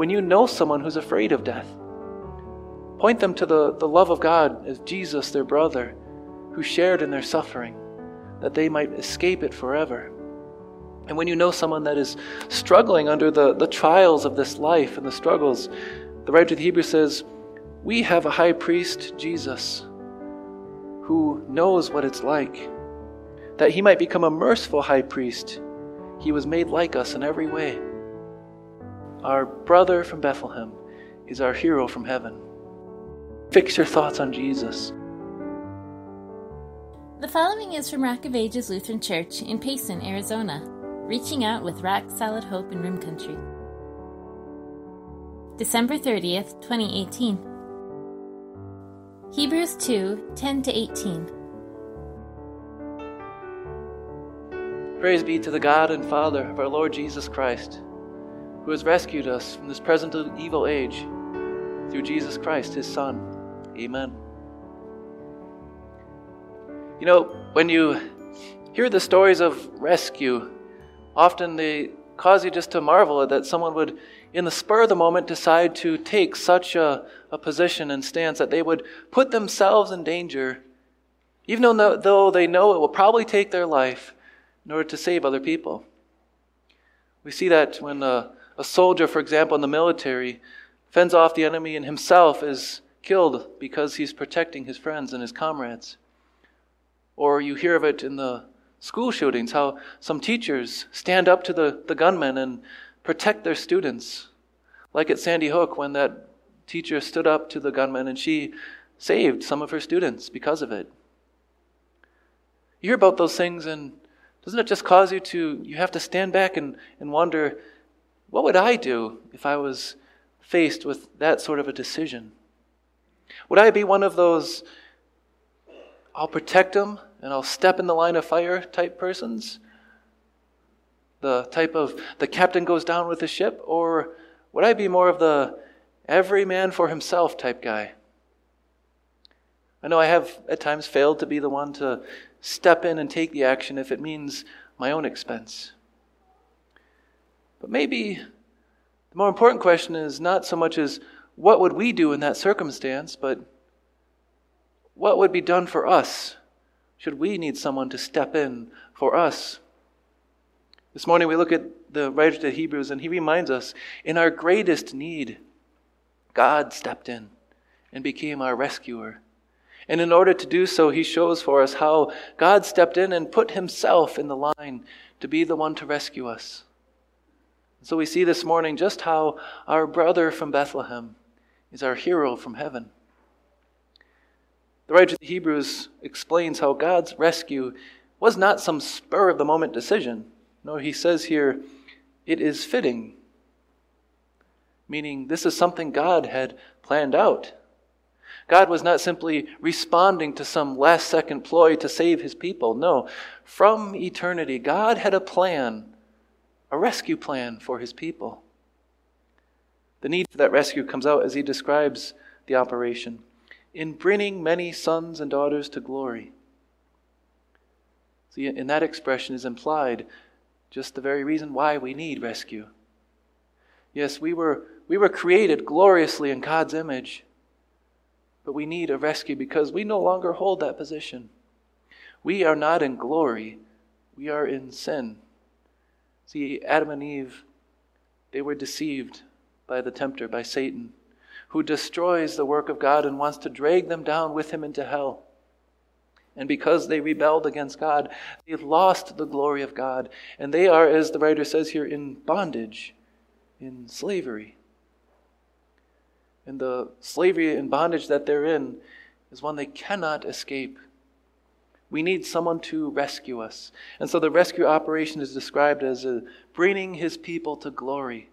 when you know someone who's afraid of death. Point them to the, the love of God as Jesus, their brother, who shared in their suffering, that they might escape it forever. And when you know someone that is struggling under the, the trials of this life and the struggles, the writer of the Hebrews says, We have a high priest, Jesus, who knows what it's like. That he might become a merciful high priest, he was made like us in every way. Our brother from Bethlehem is our hero from heaven. Fix your thoughts on Jesus. The following is from Rock of Ages Lutheran Church in Payson, Arizona, reaching out with rock solid hope in Rim Country. December 30th, 2018. Hebrews 2 10 to 18. Praise be to the God and Father of our Lord Jesus Christ, who has rescued us from this present evil age through Jesus Christ, his Son. Amen. You know, when you hear the stories of rescue, often they cause you just to marvel that someone would, in the spur of the moment, decide to take such a, a position and stance that they would put themselves in danger, even though, though they know it will probably take their life in order to save other people. We see that when a, a soldier, for example, in the military, fends off the enemy and himself is killed because he's protecting his friends and his comrades. Or you hear of it in the school shootings, how some teachers stand up to the, the gunmen and protect their students. Like at Sandy Hook, when that teacher stood up to the gunman and she saved some of her students because of it. You hear about those things, and doesn't it just cause you to, you have to stand back and, and wonder, what would I do if I was faced with that sort of a decision? Would I be one of those, I'll protect them and I'll step in the line of fire type persons? The type of, the captain goes down with the ship? Or would I be more of the every man for himself type guy? I know I have at times failed to be the one to step in and take the action if it means my own expense. But maybe the more important question is not so much as what would we do in that circumstance, but what would be done for us should we need someone to step in for us? This morning we look at the writer to Hebrews, and he reminds us in our greatest need, God stepped in and became our rescuer. And in order to do so, he shows for us how God stepped in and put himself in the line to be the one to rescue us. So we see this morning just how our brother from Bethlehem is our hero from heaven. The writer of the Hebrews explains how God's rescue was not some spur of the moment decision. No, he says here, it is fitting, meaning this is something God had planned out. God was not simply responding to some last second ploy to save his people. No, from eternity, God had a plan, a rescue plan for his people. The need for that rescue comes out as he describes the operation in bringing many sons and daughters to glory. See, in that expression is implied just the very reason why we need rescue. Yes, we were, we were created gloriously in God's image, but we need a rescue because we no longer hold that position. We are not in glory, we are in sin. See, Adam and Eve, they were deceived by the tempter, by Satan, who destroys the work of God and wants to drag them down with him into hell. And because they rebelled against God, they lost the glory of God. And they are, as the writer says here, in bondage, in slavery. And the slavery and bondage that they're in is one they cannot escape. We need someone to rescue us. And so the rescue operation is described as bringing his people to glory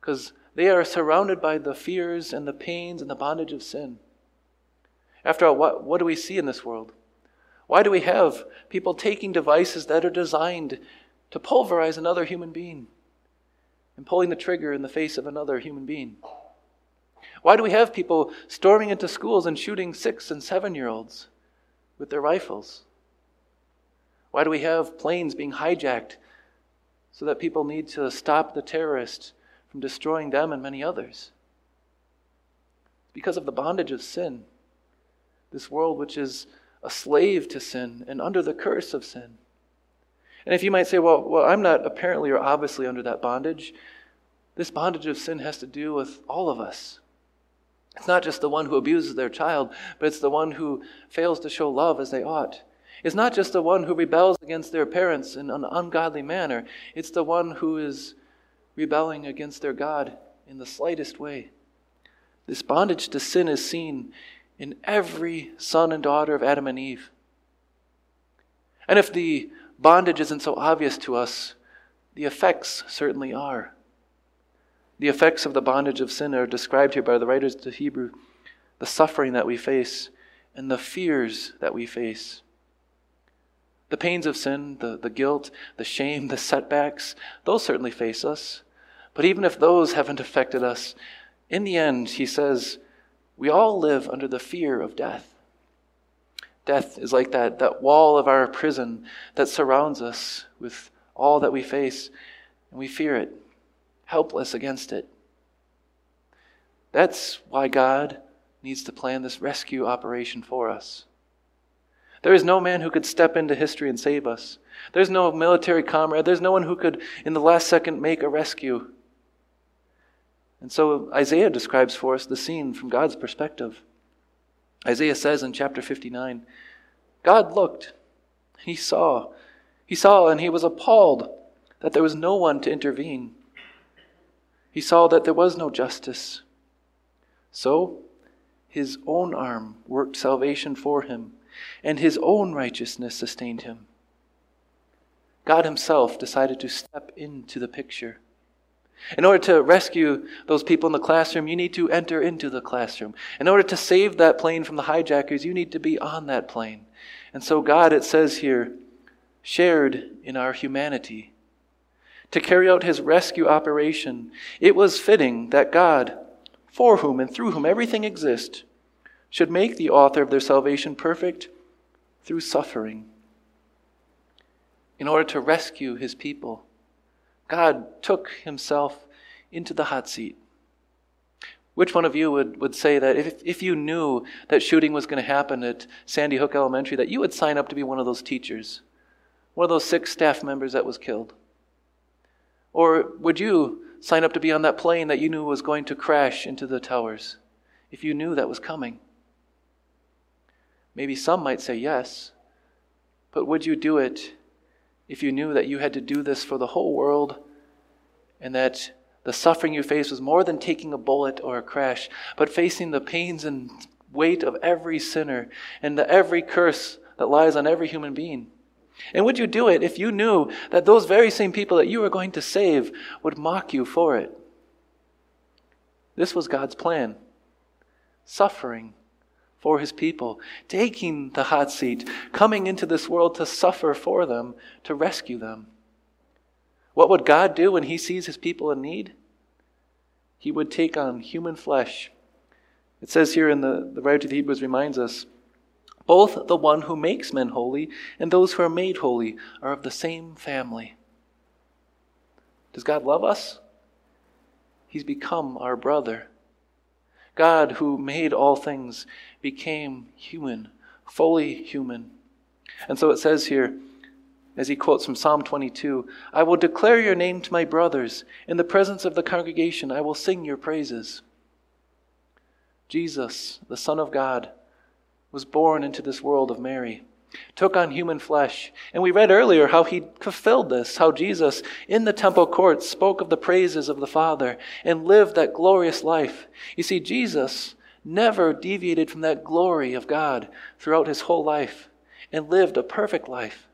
because they are surrounded by the fears and the pains and the bondage of sin. After all, what, what do we see in this world? Why do we have people taking devices that are designed to pulverize another human being and pulling the trigger in the face of another human being? Why do we have people storming into schools and shooting six and seven year olds with their rifles? Why do we have planes being hijacked so that people need to stop the terrorists from destroying them and many others. Because of the bondage of sin, this world which is a slave to sin and under the curse of sin. And if you might say, well, well, I'm not apparently or obviously under that bondage, this bondage of sin has to do with all of us. It's not just the one who abuses their child, but it's the one who fails to show love as they ought. It's not just the one who rebels against their parents in an ungodly manner, it's the one who is rebelling against their God in the slightest way. This bondage to sin is seen in every son and daughter of Adam and Eve. And if the bondage isn't so obvious to us, the effects certainly are. The effects of the bondage of sin are described here by the writers to Hebrew the suffering that we face and the fears that we face. The pains of sin, the, the guilt, the shame, the setbacks, those certainly face us. But even if those haven't affected us, in the end, he says, we all live under the fear of death. Death is like that, that wall of our prison that surrounds us with all that we face, and we fear it, helpless against it. That's why God needs to plan this rescue operation for us. There is no man who could step into history and save us. There's no military comrade. There's no one who could, in the last second, make a rescue. And so Isaiah describes for us the scene from God's perspective. Isaiah says in chapter 59 God looked, he saw. He saw and he was appalled that there was no one to intervene. He saw that there was no justice. So his own arm worked salvation for him, and his own righteousness sustained him. God himself decided to step into the picture. In order to rescue those people in the classroom, you need to enter into the classroom. In order to save that plane from the hijackers, you need to be on that plane. And so, God, it says here, shared in our humanity. To carry out his rescue operation, it was fitting that God, for whom and through whom everything exists, should make the author of their salvation perfect through suffering in order to rescue his people. God took himself into the hot seat. Which one of you would, would say that if, if you knew that shooting was going to happen at Sandy Hook Elementary, that you would sign up to be one of those teachers, one of those six staff members that was killed? Or would you sign up to be on that plane that you knew was going to crash into the towers if you knew that was coming? Maybe some might say yes, but would you do it if you knew that you had to do this for the whole world and that the suffering you face was more than taking a bullet or a crash, but facing the pains and weight of every sinner and the every curse that lies on every human being? And would you do it if you knew that those very same people that you were going to save would mock you for it? This was God's plan. Suffering for his people, taking the hot seat, coming into this world to suffer for them, to rescue them. What would God do when he sees his people in need? He would take on human flesh. It says here in the, the writer to the Hebrews reminds us both the one who makes men holy and those who are made holy are of the same family. Does God love us? He's become our brother. God, who made all things, became human, fully human. And so it says here, as he quotes from Psalm 22 I will declare your name to my brothers. In the presence of the congregation, I will sing your praises. Jesus, the Son of God, was born into this world of Mary took on human flesh. And we read earlier how he fulfilled this, how Jesus in the temple courts spoke of the praises of the Father and lived that glorious life. You see, Jesus never deviated from that glory of God throughout his whole life and lived a perfect life.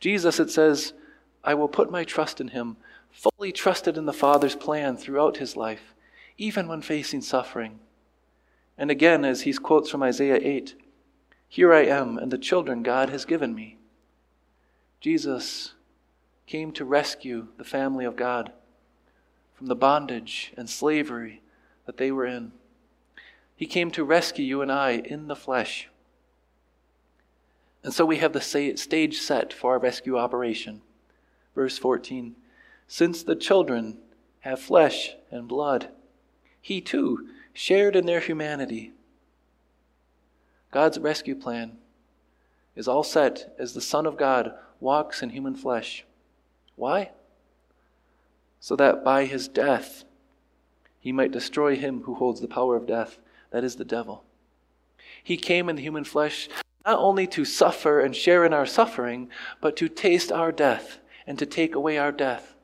Jesus, it says, I will put my trust in him, fully trusted in the Father's plan throughout his life, even when facing suffering. And again, as he quotes from Isaiah 8, here I am and the children God has given me. Jesus came to rescue the family of God from the bondage and slavery that they were in. He came to rescue you and I in the flesh. And so we have the stage set for our rescue operation. Verse 14 Since the children have flesh and blood. He too shared in their humanity. God's rescue plan is all set as the Son of God walks in human flesh. Why? So that by his death he might destroy him who holds the power of death, that is the devil. He came in the human flesh not only to suffer and share in our suffering, but to taste our death and to take away our death.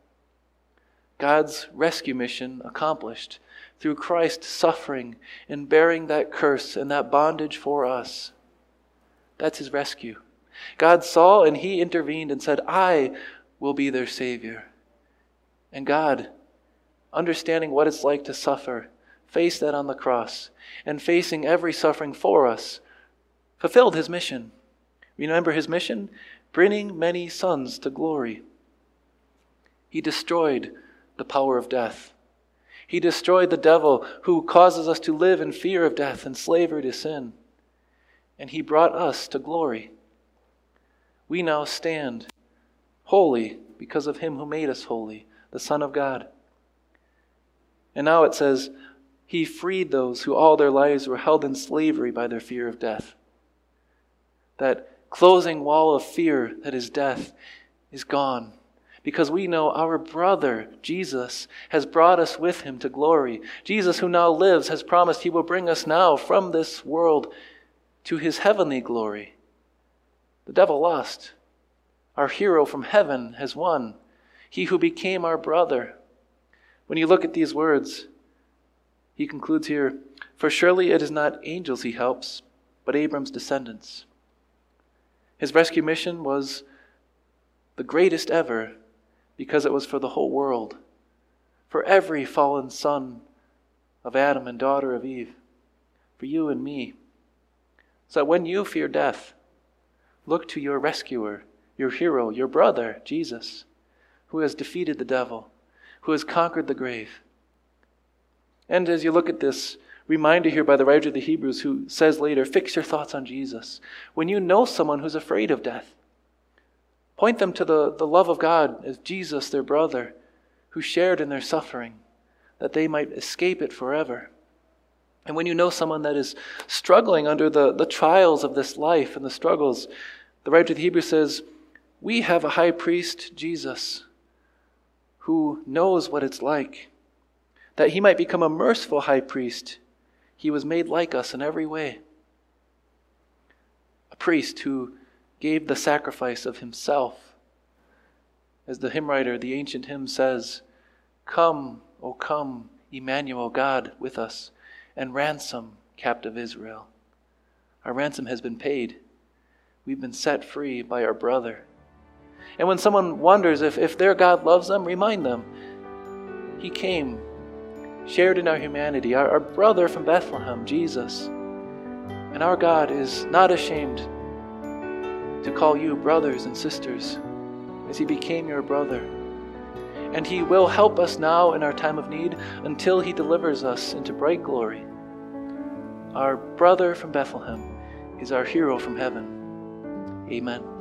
God's rescue mission accomplished through Christ suffering and bearing that curse and that bondage for us. That's his rescue. God saw and he intervened and said, I will be their Savior. And God, understanding what it's like to suffer, faced that on the cross and facing every suffering for us, fulfilled his mission. Remember his mission? Bringing many sons to glory. He destroyed the power of death. He destroyed the devil who causes us to live in fear of death and slavery to sin. And he brought us to glory. We now stand holy because of him who made us holy, the Son of God. And now it says, He freed those who all their lives were held in slavery by their fear of death. That closing wall of fear that is death is gone because we know our brother, Jesus, has brought us with him to glory. Jesus, who now lives, has promised he will bring us now from this world to his heavenly glory. The devil lost. Our hero from heaven has won. He who became our brother. When you look at these words, he concludes here For surely it is not angels he helps, but Abram's descendants. His rescue mission was the greatest ever because it was for the whole world, for every fallen son of Adam and daughter of Eve, for you and me. So that when you fear death, look to your rescuer, your hero, your brother, Jesus, who has defeated the devil, who has conquered the grave. And as you look at this reminder here by the writer of the Hebrews, who says later, fix your thoughts on Jesus. When you know someone who's afraid of death, Point them to the, the love of God as Jesus, their brother, who shared in their suffering, that they might escape it forever. And when you know someone that is struggling under the, the trials of this life and the struggles, the writer of the Hebrews says, We have a high priest, Jesus, who knows what it's like. That he might become a merciful high priest, he was made like us in every way. A priest who gave the sacrifice of himself. As the hymn writer, the ancient hymn says, Come, O come, Emmanuel, God with us, and ransom captive Israel. Our ransom has been paid. We've been set free by our brother. And when someone wonders if, if their God loves them, remind them He came, shared in our humanity, our, our brother from Bethlehem, Jesus. And our God is not ashamed to call you brothers and sisters as He became your brother. And He will help us now in our time of need until He delivers us into bright glory. Our brother from Bethlehem is our hero from heaven. Amen.